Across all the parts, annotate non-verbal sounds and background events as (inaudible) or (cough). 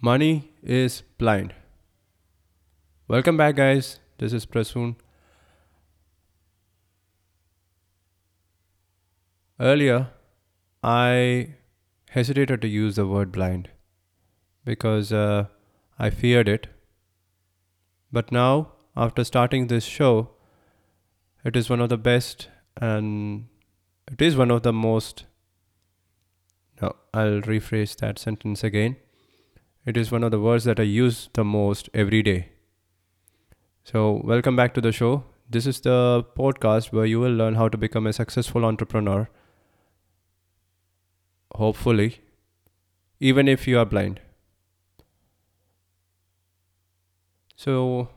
Money is blind. Welcome back, guys. This is Prasoon. Earlier, I hesitated to use the word blind because uh, I feared it. But now, after starting this show, it is one of the best and it is one of the most. No, I'll rephrase that sentence again. It is one of the words that I use the most every day. So, welcome back to the show. This is the podcast where you will learn how to become a successful entrepreneur. Hopefully, even if you are blind. So,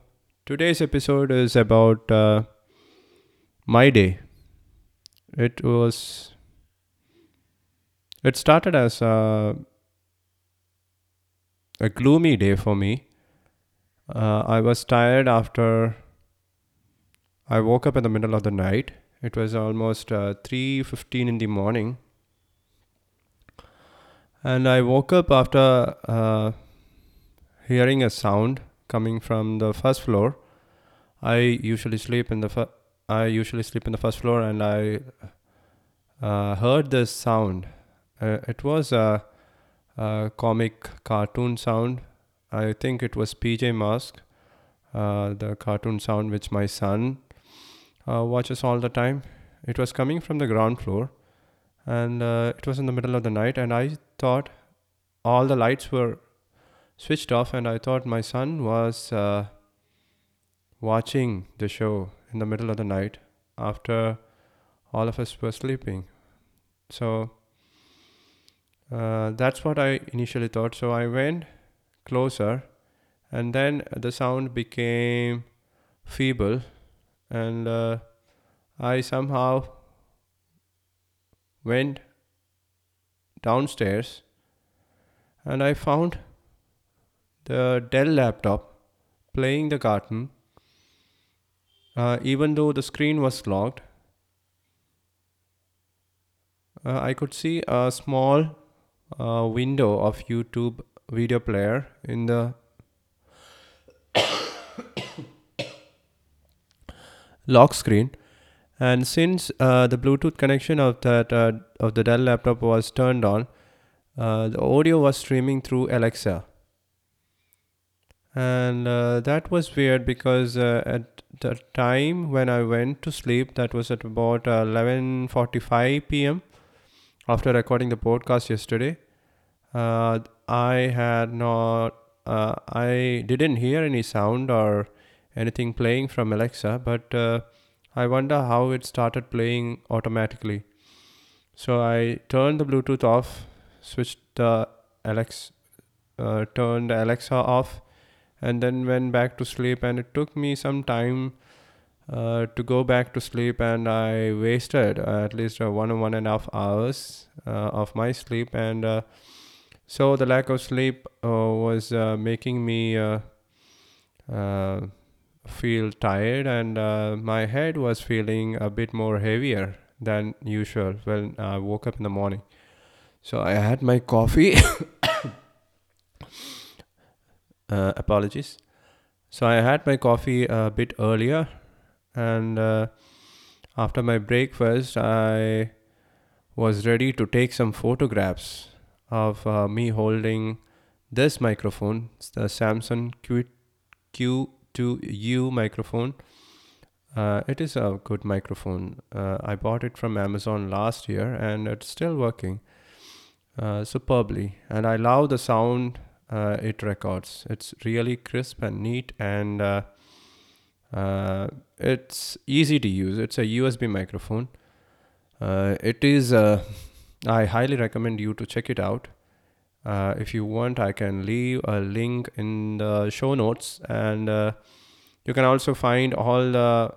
today's episode is about uh, my day. It was. It started as a, a gloomy day for me. Uh, I was tired after I woke up in the middle of the night. It was almost uh, 3:15 in the morning. And I woke up after uh, hearing a sound coming from the first floor. I usually sleep in the fir- I usually sleep in the first floor, and I uh, heard this sound. Uh, it was a, a comic cartoon sound. I think it was PJ Mask, uh, the cartoon sound which my son uh, watches all the time. It was coming from the ground floor, and uh, it was in the middle of the night. And I thought all the lights were switched off, and I thought my son was uh, watching the show in the middle of the night after all of us were sleeping. So uh, that's what I initially thought. So I went closer, and then the sound became feeble, and uh, I somehow went downstairs and I found the Dell laptop playing the cartoon uh, even though the screen was locked, uh, I could see a small uh, window of YouTube video player in the (coughs) lock screen. And since uh, the Bluetooth connection of that uh, of the Dell laptop was turned on, uh, the audio was streaming through Alexa and uh, that was weird because uh, at the time when I went to sleep, that was at about 11:45 p.m. After recording the podcast yesterday, uh, I had not, uh, I didn't hear any sound or anything playing from Alexa, but uh, I wonder how it started playing automatically. So I turned the Bluetooth off, switched the Alex, uh, turned Alexa off and then went back to sleep and it took me some time uh, to go back to sleep and i wasted uh, at least uh, one one and a half hours uh, of my sleep. And uh, so the lack of sleep uh, was making me feel tired. And my head was feeling a bit more heavier than usual when i woke up in the morning. So i had my coffee. (coughs) Apologies. So I had my coffee a bit earlier, and uh, after my breakfast, I was ready to take some photographs of uh, me holding this microphone, it's the Samson Q Q2U microphone. Uh, it is a good microphone. Uh, I bought it from Amazon last year, and it's still working uh, superbly. And I love the sound uh, it records. It's really crisp and neat, and uh, uh, it's easy to use. It's a USB microphone. Uh, it is. Uh, I highly recommend you to check it out. Uh, if you want, I can leave a link in the show notes, and you can also find all the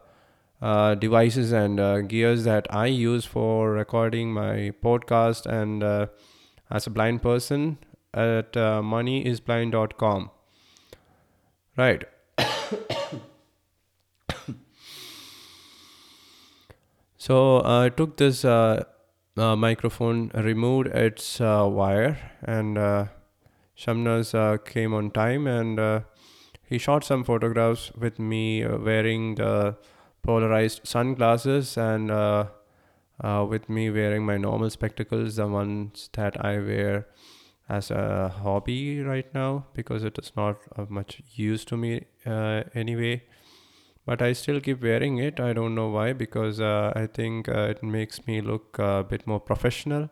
uh, devices and uh, gears that I use for recording my podcast. And uh, as a blind person, at uh, moneyisblind.com. Right. So uh, I took this uh, uh, microphone, removed its wire, and uh, Shamnaz came on time and he shot some photographs with me wearing the polarized sunglasses and uh, uh, with me wearing my normal spectacles, the ones that I wear as a hobby right now because it is not of much use to me uh, anyway. But I still keep wearing it. I don't know why because uh, I think uh, it makes me look a bit more professional.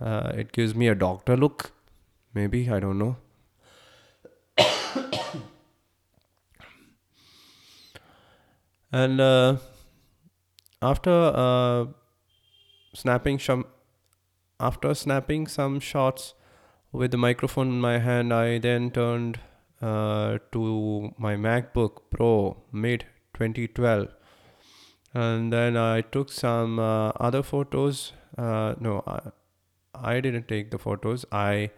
Uh, it gives me a doctor look. Maybe, I don't know. (coughs) and uh, after uh, snapping some after snapping some shots with the microphone in my hand i then turned uh, to my macbook pro mid 2012 and then i took some uh, other photos uh, no I, I didn't take the photos i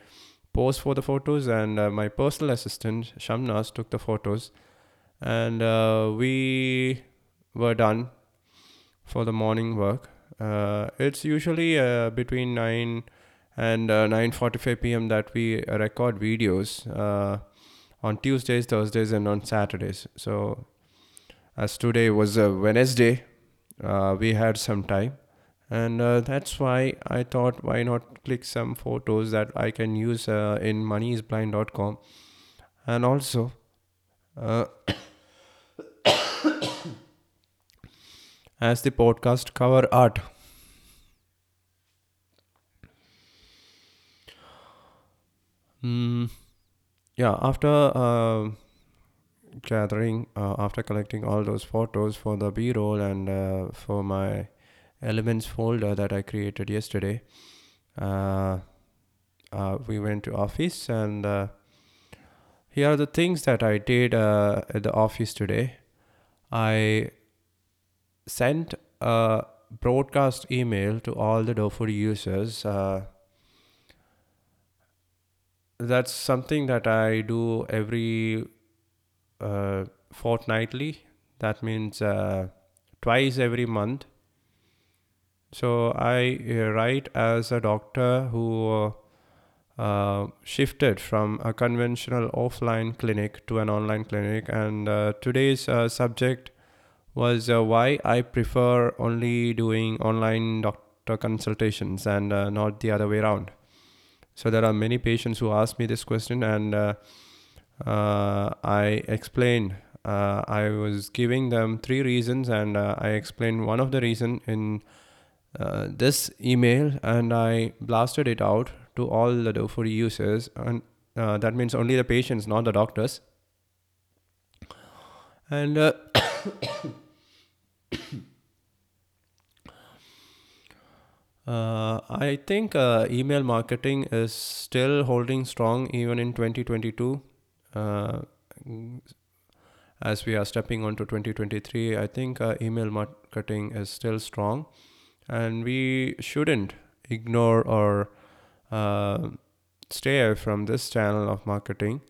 posed for the photos and uh, my personal assistant shamnas took the photos and uh, we were done for the morning work uh, it's usually uh, between 9 and 9:45 p.m. that we record videos on Tuesdays, Thursdays, and on Saturdays. So, as today was a Wednesday, uh, we had some time, and uh, that's why I thought, why not click some photos that I can use uh, in moneyisblind.com, and also. (coughs) as the podcast cover art. Mm, yeah, after uh, gathering, uh, after collecting all those photos for the B roll and uh, for my elements folder that I created yesterday, uh, uh, we went to office and uh, here are the things that I did at the office today. I sent a broadcast email to all the Dofody users. Uh, that's something that I do every uh, fortnightly. That means uh, twice every month. So I uh, write as a doctor who uh, shifted from a conventional offline clinic to an online clinic, and uh, today's subject was uh, why I prefer only doing online doctor consultations and uh, not the other way around. So there are many patients who ask me this question, and uh, uh I explained. Uh, I was giving them three reasons, and uh, I explained one of the reason in this email, and I blasted it out to all the Dofody users, and that means only the patients, not the doctors. And (coughs) Uh, I think uh, email marketing is still holding strong even in 2022. Uh, as we are stepping onto 2023, I think uh, email marketing is still strong, and we shouldn't ignore or uh, stay away from this channel of marketing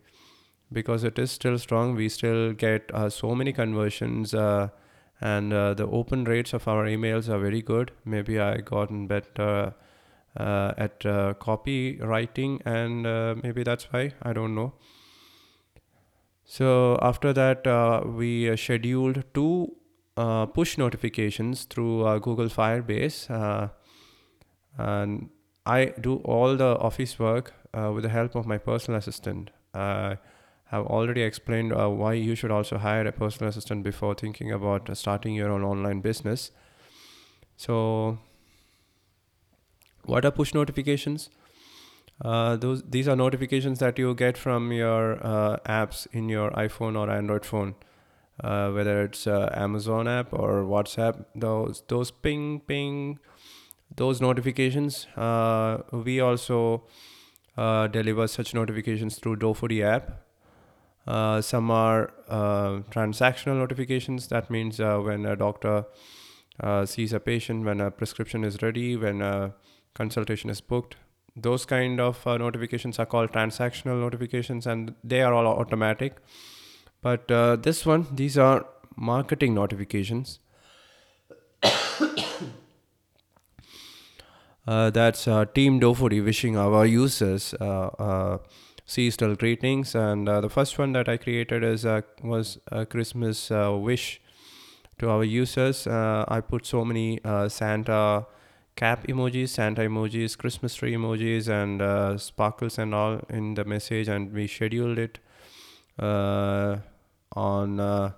because it is still strong. We still get uh, so many conversions and uh, the open rates of our emails are very good. Maybe I gotten better uh, at uh, copywriting, and uh, maybe that's why I don't know. So after that, uh, we uh, scheduled two push notifications through Google Firebase, and I do all the office work with the help of my personal assistant I have already explained uh, why you should also hire a personal assistant before thinking about uh, starting your own online business. So, what are push notifications? Uh, those these are notifications that you get from your uh, apps in your iPhone or Android phone, uh, whether it's uh, Amazon app or WhatsApp. Those those ping ping, those notifications. we also deliver such notifications through Dofody app uh, some are uh, transactional notifications. That means uh, when a doctor uh, sees a patient, when a prescription is ready, when a consultation is booked. Those kind of uh, notifications are called transactional notifications, and they are all automatic. But uh, this one, these are marketing notifications. (coughs) Uh, that's uh, Team Dofody wishing our users uh, uh, seasonal greetings. And the first one that I created is was a Christmas wish to our users. I put so many Santa cap emojis, Santa emojis, Christmas tree emojis, and uh, sparkles and all in the message, and we scheduled it uh, on uh,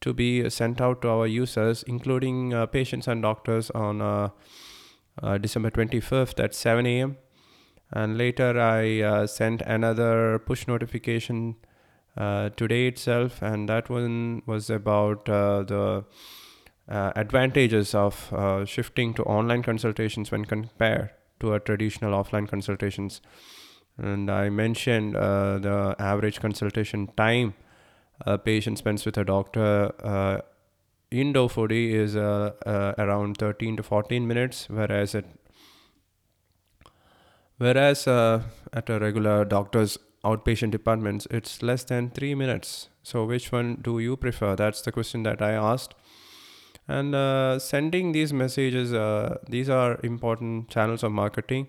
to be sent out to our users, including uh, patients and doctors, on uh, uh, December 25th at 7 a.m. And later, I sent another push notification today itself, and that one was about the uh, advantages of uh, shifting to online consultations when compared to a traditional offline consultations. And I mentioned uh, the average consultation time a patient spends with a doctor uh, in Dofody is uh, uh, around 13 to 14 minutes, whereas it whereas uh, at a regular doctor's outpatient departments it's less than three minutes. So which one do you prefer? That's the question that I asked. And uh, sending these messages, uh, these are important channels of marketing,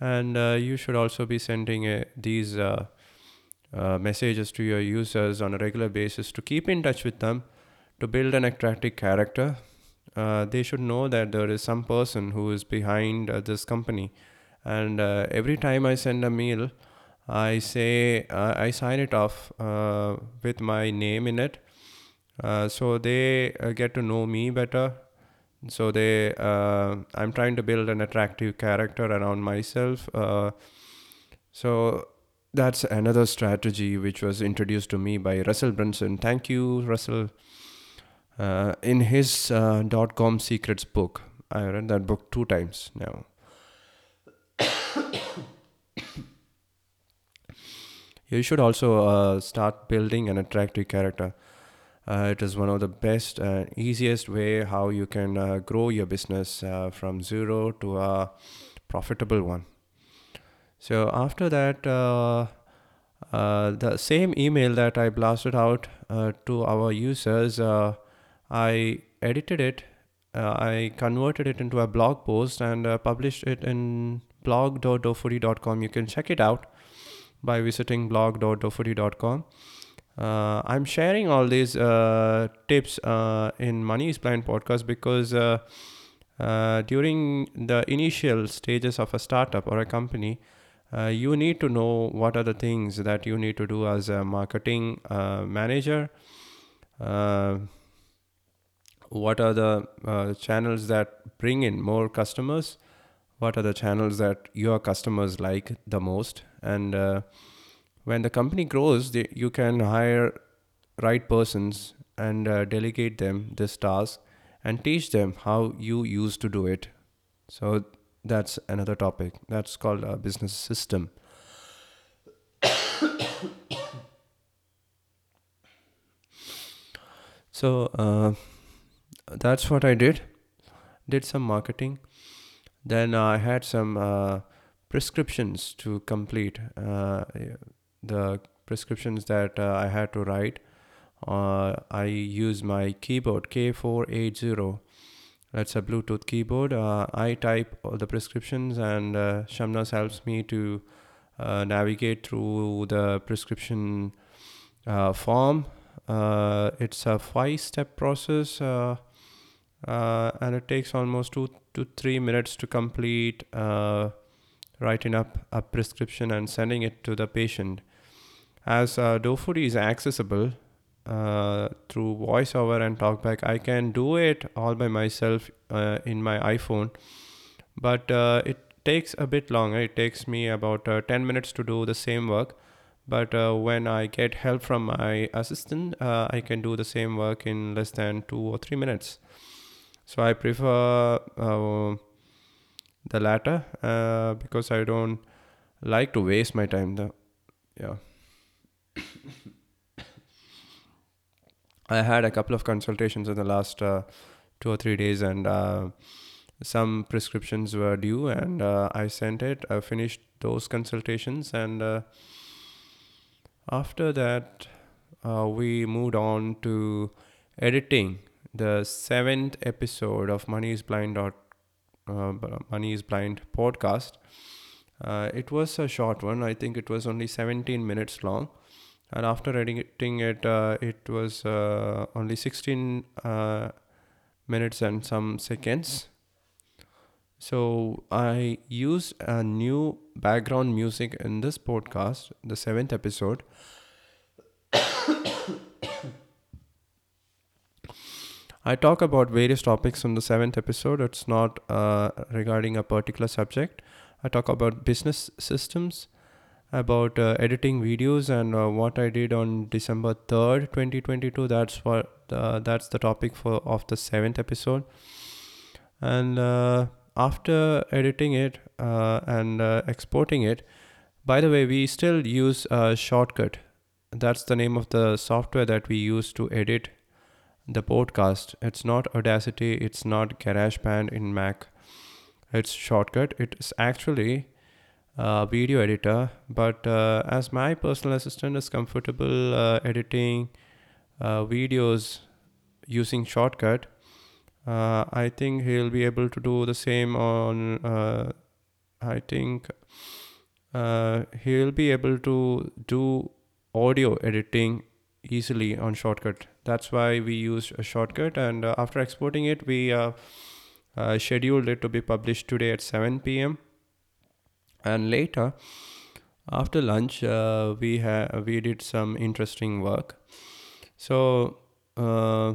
and uh, you should also be sending uh, these uh, uh, messages to your users on a regular basis to keep in touch with them, to build an attractive character. They should know that there is some person who is behind this company, and every time I send a mail, I say I sign it off with my name in it, so they uh, get to know me better. So they, uh, I'm trying to build an attractive character around myself. Uh, so that's another strategy which was introduced to me by Russell Brunson. Thank you, Russell. Uh, in his uh, dot com secrets book, I read that book two times now. (coughs) you should also uh, start building an attractive character. Uh, it is one of the best and easiest way how you can uh, grow your business uh, from zero to a profitable one. So after that, uh, uh, the same email that I blasted out uh, to our users, I edited it. I converted it into a blog post and published it in blog.dofody.com. You can check it out by visiting blog.dofody.com. Uh, I'm sharing all these uh, tips uh, in Money is Blind podcast because uh, uh, during the initial stages of a startup or a company, uh, you need to know what are the things that you need to do as a marketing manager. What are the channels that bring in more customers? What are the channels that your customers like the most? And when the company grows, they, you can hire right persons and uh, delegate them this task and teach them how you used to do it. So that's another topic. That's called a business system. (coughs) So uh, that's what I did. Did some marketing. Then I had some uh, prescriptions to complete. Uh, the prescriptions that uh, I had to write. Uh, I use my keyboard K480. That's a Bluetooth keyboard. Uh, I type all the prescriptions, and uh, Shamnas helps me to uh, navigate through the prescription uh, form. Uh, it's a five-step process, and it takes almost two to three minutes to complete writing up a prescription and sending it to the patient. As uh, Dofody is accessible uh, through voiceover and talkback, I can do it all by myself uh, in my iPhone, but uh, it takes a bit longer. It takes me about uh, 10 minutes to do the same work. But uh, when I get help from my assistant, uh, I can do the same work in less than two or three minutes. So I prefer the latter uh, because I don't like to waste my time. The yeah. I had a couple of consultations in the last uh, two or three days, and uh, some prescriptions were due, and uh, I sent it. I finished those consultations, and uh, after that, uh, we moved on to editing the seventh episode of Money is Blind dot uh, Money is Blind podcast. Uh, it was a short one. I think it was only 17 minutes long. And after editing it, uh, it was uh, only 16 uh, minutes and some seconds. So I use a new background music in this podcast, the seventh episode. I talk about various topics in the seventh episode. It's not uh, regarding a particular subject. I talk about business systems, about uh, editing videos, and uh, what I did on December third, twenty twenty two. That's what uh, that's the topic for of the seventh episode. And uh, after editing it uh, and exporting it, by the way, we still use a Shotcut. That's the name of the software that we use to edit the podcast. It's not Audacity, it's not GarageBand in Mac. It's Shotcut. It's actually a video editor, but uh, as my personal assistant is comfortable uh, editing uh, videos using Shotcut, uh, I think he'll be able to do the same on. Uh, I think uh, he'll be able to do audio editing easily on Shotcut. That's why we use a Shotcut and uh, after exporting it we uh, uh, scheduled it to be published today at 7 p.m and later after lunch uh, we ha- we did some interesting work. So uh,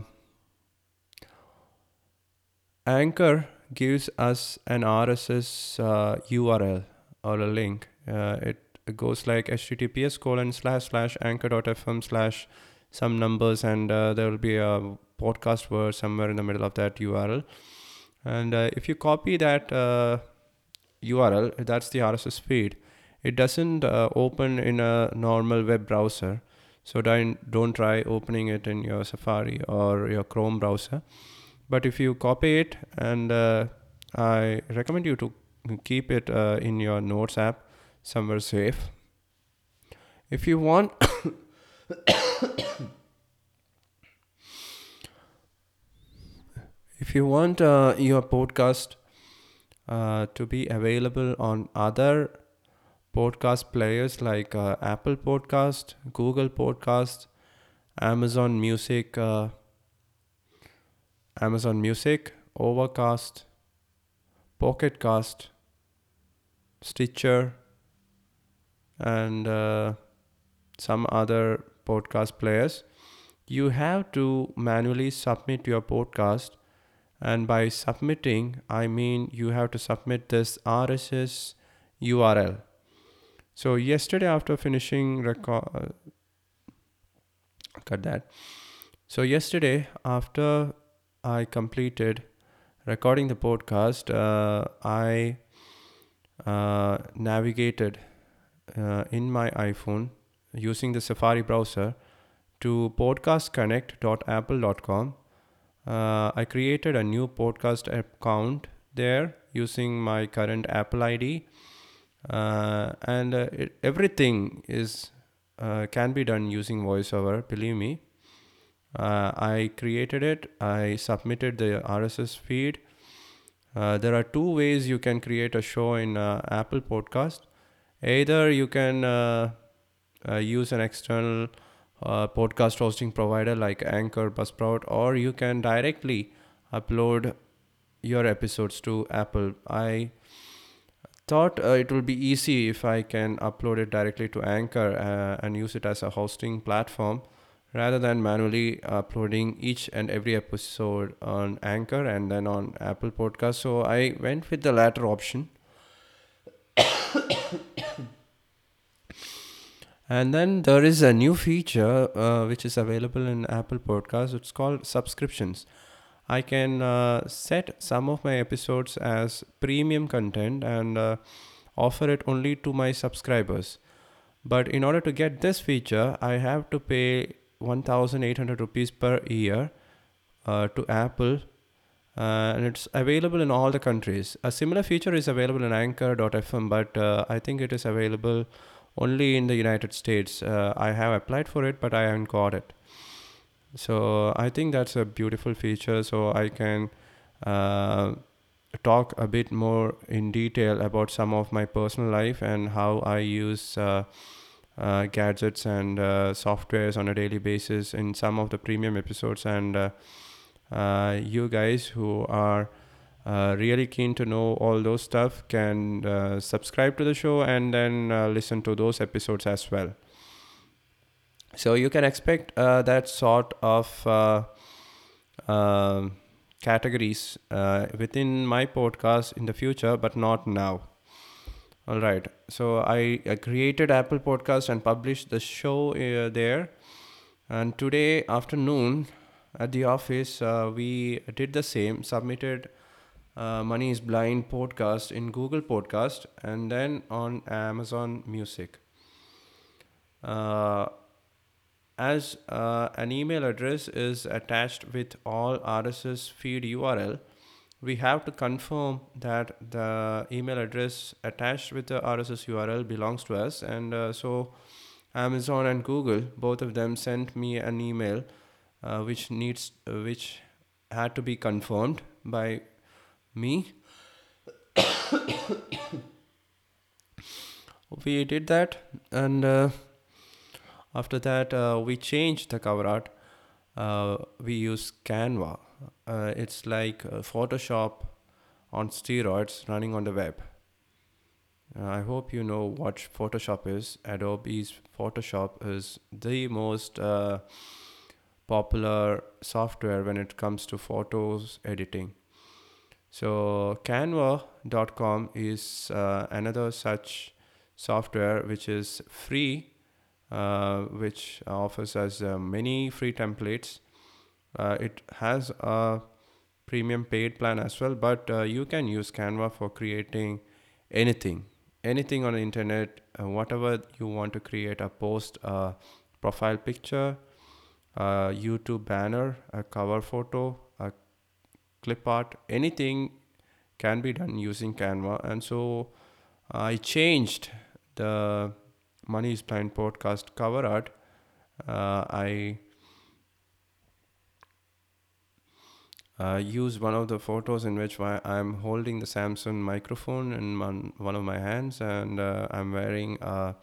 anchor gives us an rss url uh, or a link. It goes like https colon slash slash anchor.fm slash some numbers and uh, there will be a podcast word somewhere in the middle of that url and uh, if you copy that uh, url that's the rss feed. It doesn't uh, open in a normal web browser. So don't don't try opening it in your safari or your chrome browser. But if you copy it and uh, i recommend you to keep it uh, in your notes app somewhere safe. If you want, (coughs) if you want uh, your podcast uh, to be available on other podcast players like uh, Apple Podcast, Google Podcast, Amazon Music, uh, Amazon Music, Overcast, Pocket Cast, Stitcher, and uh, some other podcast players, you have to manually submit your podcast. And by submitting, I mean you have to submit this RSS URL. So yesterday, after finishing record, uh, cut that. So yesterday, after I completed recording the podcast, uh, I uh, navigated uh, in my iPhone using the Safari browser to podcastconnect.apple.com. Uh, I created a new podcast account there using my current Apple ID, uh, and uh, it, everything is uh, can be done using VoiceOver. Believe me. Uh, I created it. I submitted the RSS feed. There are two ways you can create a show in Apple Podcast either you can uh, uh, use an external uh, podcast hosting provider like Anchor, Buzzsprout, or you can directly upload your episodes to Apple. I thought uh, it will be easy if I can upload it directly to Anchor uh, and use it as a hosting platform rather than manually uploading each and every episode on Anchor and then on Apple Podcast. So I went with the latter option. And then there is a new feature uh, which is available in Apple Podcasts. It's called subscriptions. I can uh, set some of my episodes as premium content and uh, offer it only to my subscribers. But in order to get this feature, I have to pay 1,800 rupees per year uh, to Apple. Uh, and it's available in all the countries. A similar feature is available in Anchor.fm, but uh, I think it is available only in the United States. Uh, I have applied for it, but I haven't got it. So I think that's a beautiful feature. So I can uh, talk a bit more in detail about some of my personal life and how I use uh, uh, gadgets and uh, softwares on a daily basis in some of the premium episodes. And uh, you guys who are uh, really keen to know all those stuff. Can uh, subscribe to the show and then uh, listen to those episodes as well. So you can expect uh, that sort of uh, um categories within my podcast in the future but not now. All right. So i uh, created apple podcast and published the show there. And today afternoon at the office we did the same submitted uh, Money is Blind podcast in Google Podcast and then on Amazon Music. Uh, as uh, an email address is attached with all RSS feed URL, we have to confirm that the email address attached with the RSS URL belongs to us. And uh, so Amazon and Google, both of them sent me an email uh, which needs, uh, which had to be confirmed by me? We did that and uh, after that uh, we changed the cover art. Uh, we use canva. Uh, it's like uh, photoshop on steroids running on the web. Uh, i hope you know what photoshop is. Adobe's photoshop is the most popular software when it comes to photos editing so canva.com is uh, another such software which is free, uh, which offers us uh, many free templates. Uh, it has a premium paid plan as well, but uh, you can use Canva for creating anything, anything on the internet, whatever you want to create a post, a profile picture, a YouTube banner, a cover photo, clip art anything can be done using canva. And so i changed the money is blind podcast cover art. Uh, i uh, use one of the photos in which i'm holding the Samson microphone in one, one of my hands and uh, i'm wearing uh,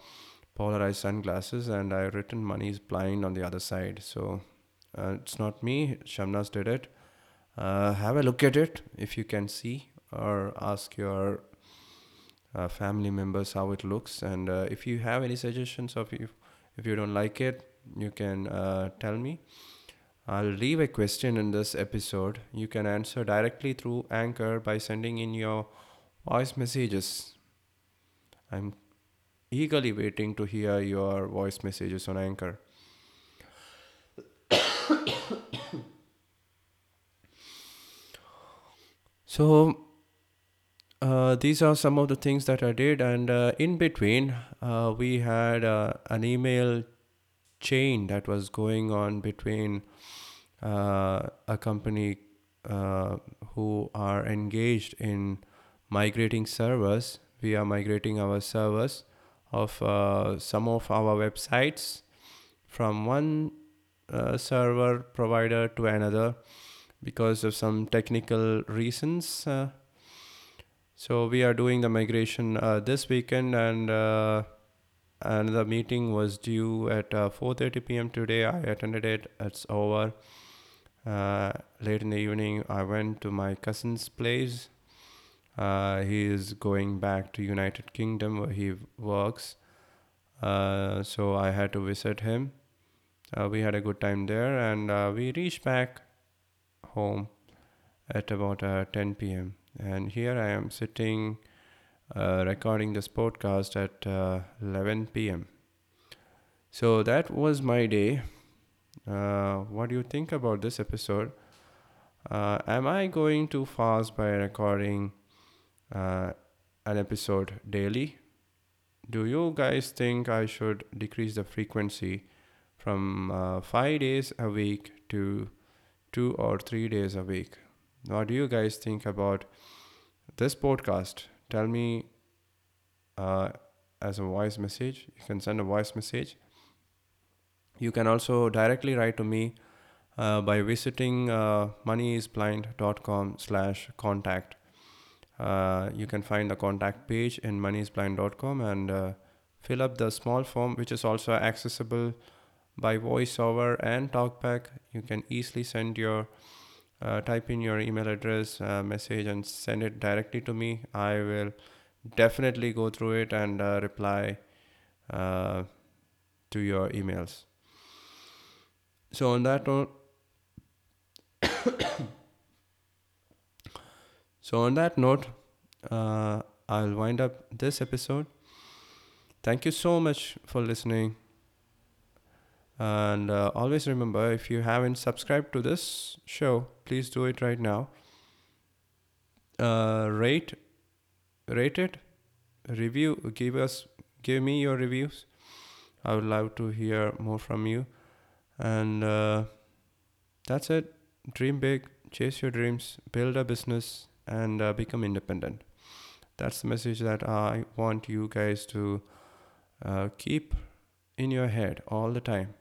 polarized sunglasses and i written money is blind on the other side. So uh, it's not me. Shamnas did it uh, have a look at it if you can see or ask your uh, family members how it looks. And uh, if you have any suggestions of if, if you don't like it you can uh, tell me. I'll leave a question in this episode. You can answer directly through anchor by sending in your voice messages. I'm eagerly waiting to hear your voice messages on anchor So uh, these are some of the things that I did, and uh, in between, uh, we had uh, an email chain that was going on between uh, a company uh, who are engaged in migrating servers. We are migrating our servers of some of our websites from one server provider to another because of some technical reasons. Uh, so we are doing the migration uh, this weekend, and uh, and the meeting was due at uh, 4:30 p.m. today. I attended it. It's over. Uh, late in the evening, I went to my cousin's place. Uh, he is going back to United Kingdom where he works. Uh, so I had to visit him. Uh, we had a good time there, and uh, we reached back home at about uh, 10 p.m. And here I am sitting uh, recording this podcast at uh, 11 p.m. So that was my day. Uh, what do you think about this episode? Uh, am I going too fast by recording uh, an episode daily? Do you guys think I should decrease the frequency from five days a week to two or three days a week. What do you guys think about this podcast? Tell me uh, as a voice message. You can send a voice message. You can also directly write to me uh, by visiting uh, moneyisblind.com slash contact. uh, you can find the contact page in moneysblind.com and uh, fill up the small form, which is also accessible by voiceover and talkback. You can easily send your uh, type in your email address uh, message and send it directly to me. I will definitely go through it and uh, reply uh, to your emails. So on that note, (coughs) so on that note, uh, I'll wind up this episode. Thank you so much for listening. And uh, always remember if you haven't subscribed to this show, please do it right now. Uh, rate, rate it, review, give us, give me your reviews. I would love to hear more from you. And uh, that's it. Dream big, chase your dreams, build a business, and uh, become independent. That's the message that I want you guys to uh, keep in your head all the time.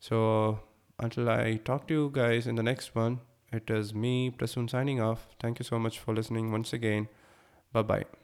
So until I talk to you guys in the next one, it is me, Prasoon, signing off. Thank you so much for listening once again. Bye bye.